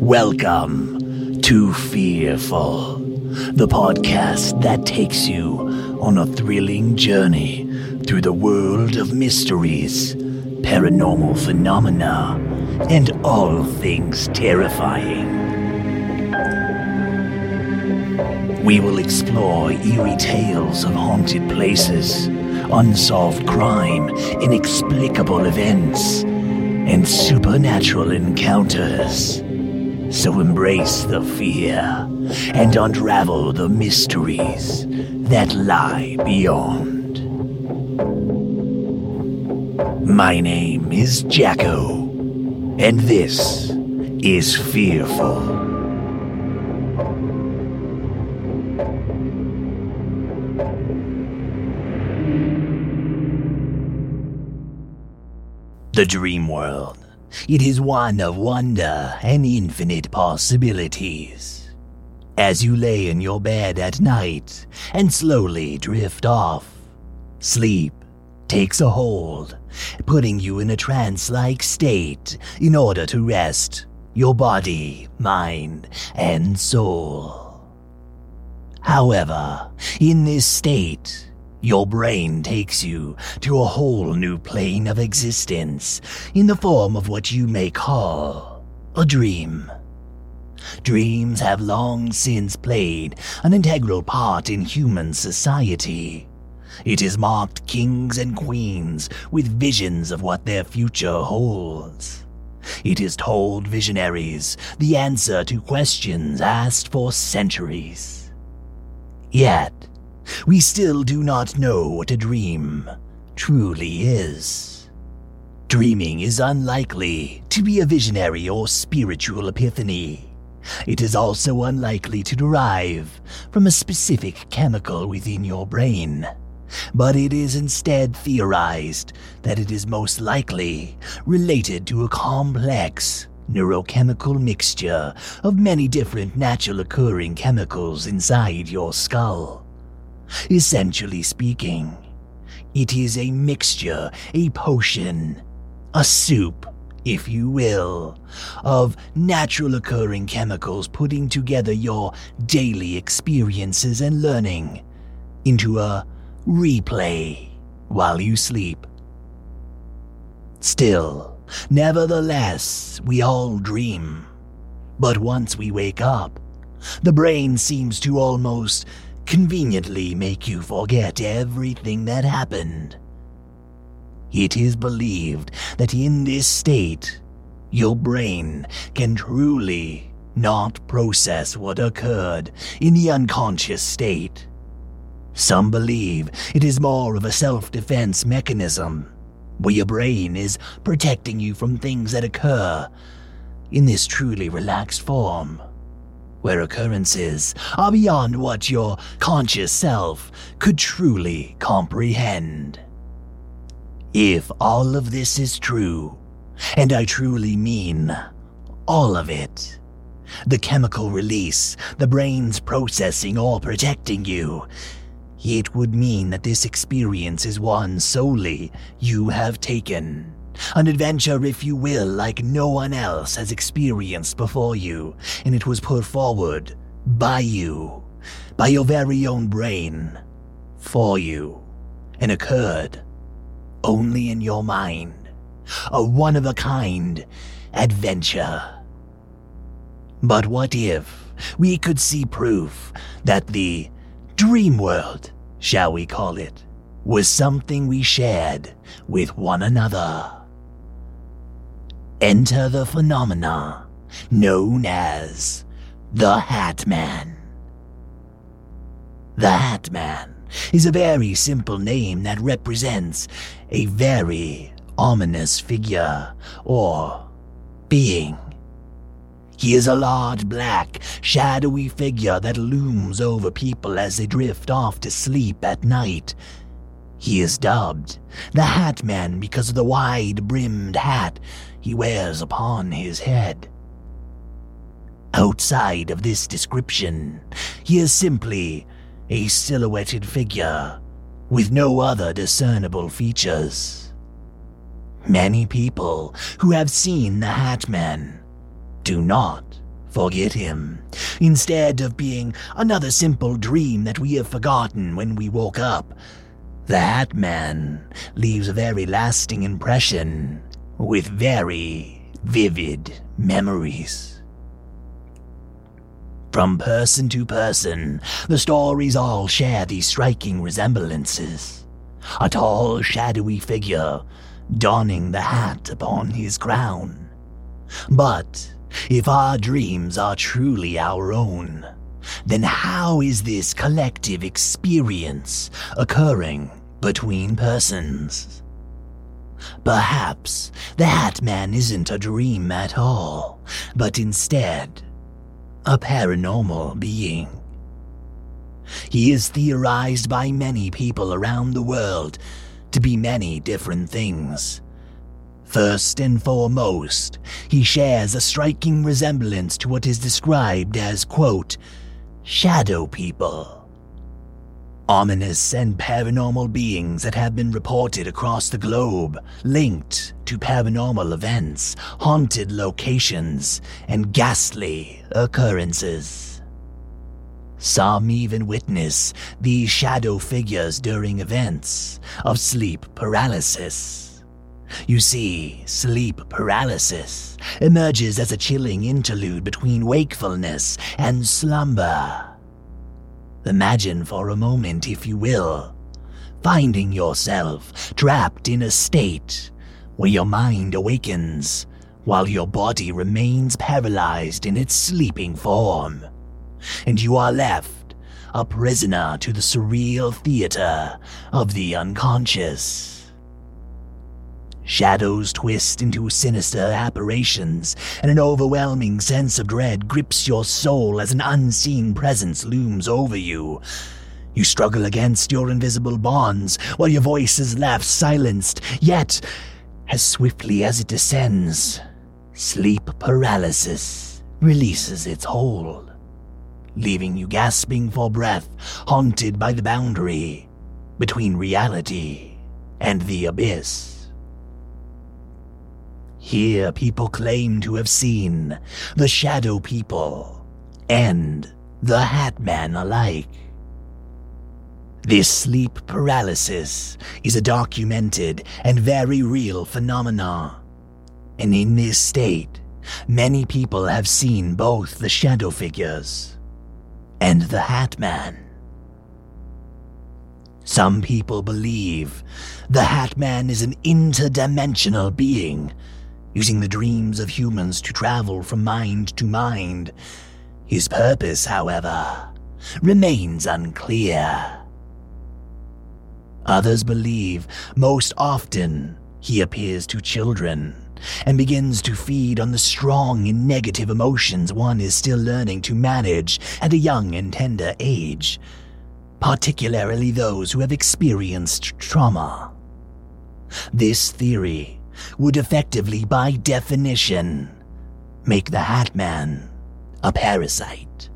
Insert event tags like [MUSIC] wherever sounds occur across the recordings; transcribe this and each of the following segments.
Welcome to Fearful, the podcast that takes you on a thrilling journey through the world of mysteries, paranormal phenomena, and all things terrifying. We will explore eerie tales of haunted places, unsolved crime, inexplicable events, and supernatural encounters. So embrace the fear and unravel the mysteries that lie beyond. My name is Jacko, and this is Fearful. The Dream World. It is one of wonder and infinite possibilities. As you lay in your bed at night and slowly drift off, sleep takes a hold, putting you in a trance like state in order to rest your body, mind, and soul. However, in this state, your brain takes you to a whole new plane of existence in the form of what you may call a dream. Dreams have long since played an integral part in human society. It has marked kings and queens with visions of what their future holds. It has told visionaries the answer to questions asked for centuries. Yet, we still do not know what a dream truly is. Dreaming is unlikely to be a visionary or spiritual epiphany. It is also unlikely to derive from a specific chemical within your brain, but it is instead theorized that it is most likely related to a complex neurochemical mixture of many different natural occurring chemicals inside your skull. Essentially speaking, it is a mixture, a potion, a soup, if you will, of natural occurring chemicals putting together your daily experiences and learning into a replay while you sleep. Still, nevertheless, we all dream. But once we wake up, the brain seems to almost conveniently make you forget everything that happened. It is believed that in this state, your brain can truly not process what occurred in the unconscious state. Some believe it is more of a self defense mechanism, where your brain is protecting you from things that occur in this truly relaxed form where occurrences are beyond what your conscious self could truly comprehend. If all of this is true, and I truly mean all of it, the chemical release, the brain's processing, all protecting you, it would mean that this experience is one solely you have taken. An adventure, if you will, like no one else has experienced before you, and it was put forward by you, by your very own brain, for you, and occurred only in your mind. A one of a kind adventure. But what if we could see proof that the dream world, shall we call it, was something we shared with one another? Enter the phenomena known as the Hat Man. The Hat Man is a very simple name that represents a very ominous figure or being. He is a large, black, shadowy figure that looms over people as they drift off to sleep at night. He is dubbed the Hat Man because of the wide brimmed hat he wears upon his head. Outside of this description, he is simply a silhouetted figure with no other discernible features. Many people who have seen the Hat Man do not forget him. Instead of being another simple dream that we have forgotten when we woke up, the Hat Man leaves a very lasting impression with very vivid memories. From person to person, the stories all share these striking resemblances. A tall, shadowy figure donning the hat upon his crown. But if our dreams are truly our own, then how is this collective experience occurring between persons? Perhaps the Hat Man isn't a dream at all, but instead a paranormal being. He is theorized by many people around the world to be many different things, First and foremost, he shares a striking resemblance to what is described as, quote, shadow people. Ominous and paranormal beings that have been reported across the globe, linked to paranormal events, haunted locations, and ghastly occurrences. Some even witness these shadow figures during events of sleep paralysis you see, sleep paralysis emerges as a chilling interlude between wakefulness and slumber. Imagine for a moment, if you will, finding yourself trapped in a state where your mind awakens while your body remains paralyzed in its sleeping form, and you are left a prisoner to the surreal theater of the unconscious. Shadows twist into sinister apparitions, and an overwhelming sense of dread grips your soul as an unseen presence looms over you. You struggle against your invisible bonds while your voice is left silenced, yet, as swiftly as it descends, sleep paralysis releases its hold, leaving you gasping for breath, haunted by the boundary between reality and the abyss. Here, people claim to have seen the Shadow People and the Hat Man alike. This sleep paralysis is a documented and very real phenomenon. And in this state, many people have seen both the shadow figures and the Hat Man. Some people believe the Hat Man is an interdimensional being using the dreams of humans to travel from mind to mind. His purpose, however, remains unclear. Others believe most often he appears to children and begins to feed on the strong and negative emotions one is still learning to manage at a young and tender age, particularly those who have experienced trauma. This theory would effectively, by definition, make the Hat Man a parasite.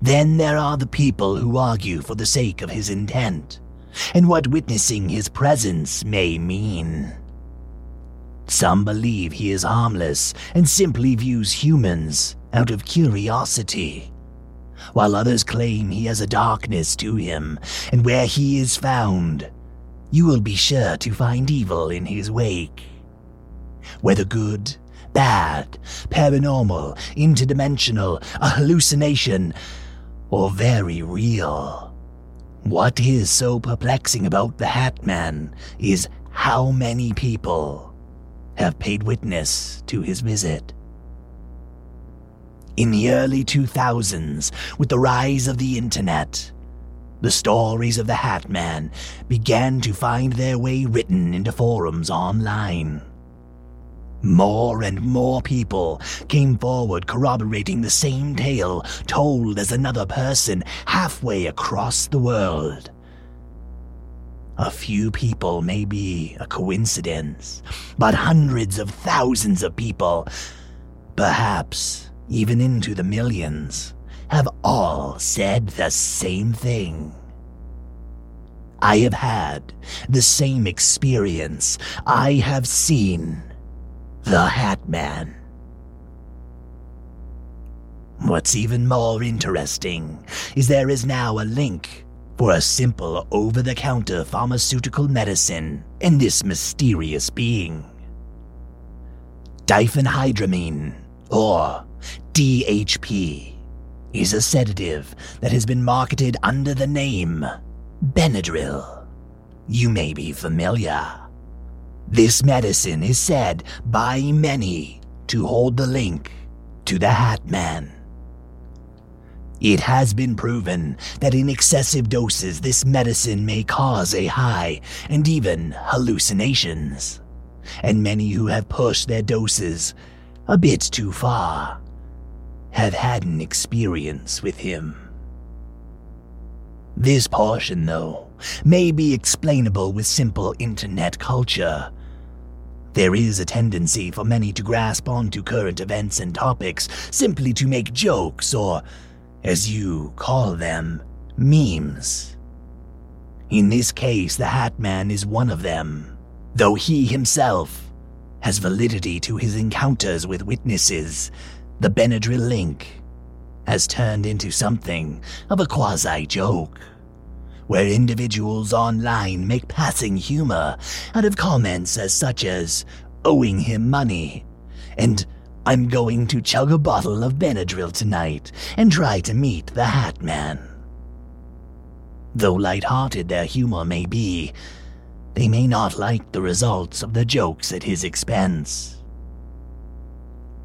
Then there are the people who argue for the sake of his intent and what witnessing his presence may mean. Some believe he is harmless and simply views humans out of curiosity, while others claim he has a darkness to him, and where he is found, you will be sure to find evil in his wake. Whether good, bad, paranormal, interdimensional, a hallucination, or very real. What is so perplexing about the Hat Man is how many people have paid witness to his visit. In the early 2000s, with the rise of the internet, the stories of the Hat Man began to find their way written into forums online. More and more people came forward corroborating the same tale told as another person halfway across the world. A few people may be a coincidence, but hundreds of thousands of people, perhaps even into the millions, have all said the same thing. I have had the same experience. I have seen the Hat Man. What's even more interesting is there is now a link for a simple over the counter pharmaceutical medicine in this mysterious being. Diphenhydramine, or DHP is a sedative that has been marketed under the name Benadryl. You may be familiar. This medicine is said by many to hold the link to the Hat Man. It has been proven that in excessive doses, this medicine may cause a high and even hallucinations. And many who have pushed their doses a bit too far have had an experience with him. This portion, though, may be explainable with simple internet culture. There is a tendency for many to grasp onto current events and topics simply to make jokes or, as you call them, memes. In this case, the Hat Man is one of them, though he himself has validity to his encounters with witnesses the Benadryl link has turned into something of a quasi joke, where individuals online make passing humor out of comments as such as owing him money and I'm going to chug a bottle of Benadryl tonight and try to meet the Hat Man. Though light-hearted their humor may be, they may not like the results of the jokes at his expense.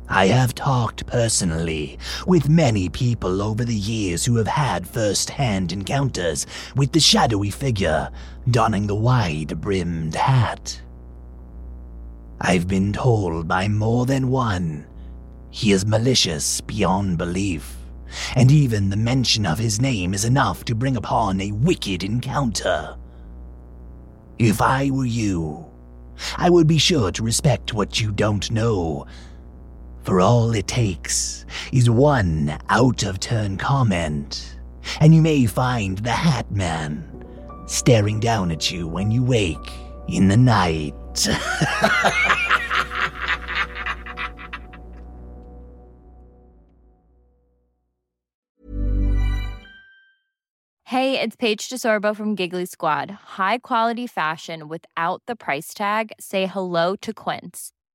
I have talked personally with many people over the years who have had first hand encounters with the shadowy figure donning the wide brimmed hat. I've been told by more than one he is malicious beyond belief, and even the mention of his name is enough to bring upon a wicked encounter. If I were you, I would be sure to respect what you don't know for all it takes is one out of turn comment, and you may find the Hat Man staring down at you when you wake in the night. [LAUGHS] hey, it's Paige DeSorbo from Giggly Squad. High quality fashion without the price tag? Say hello to Quince.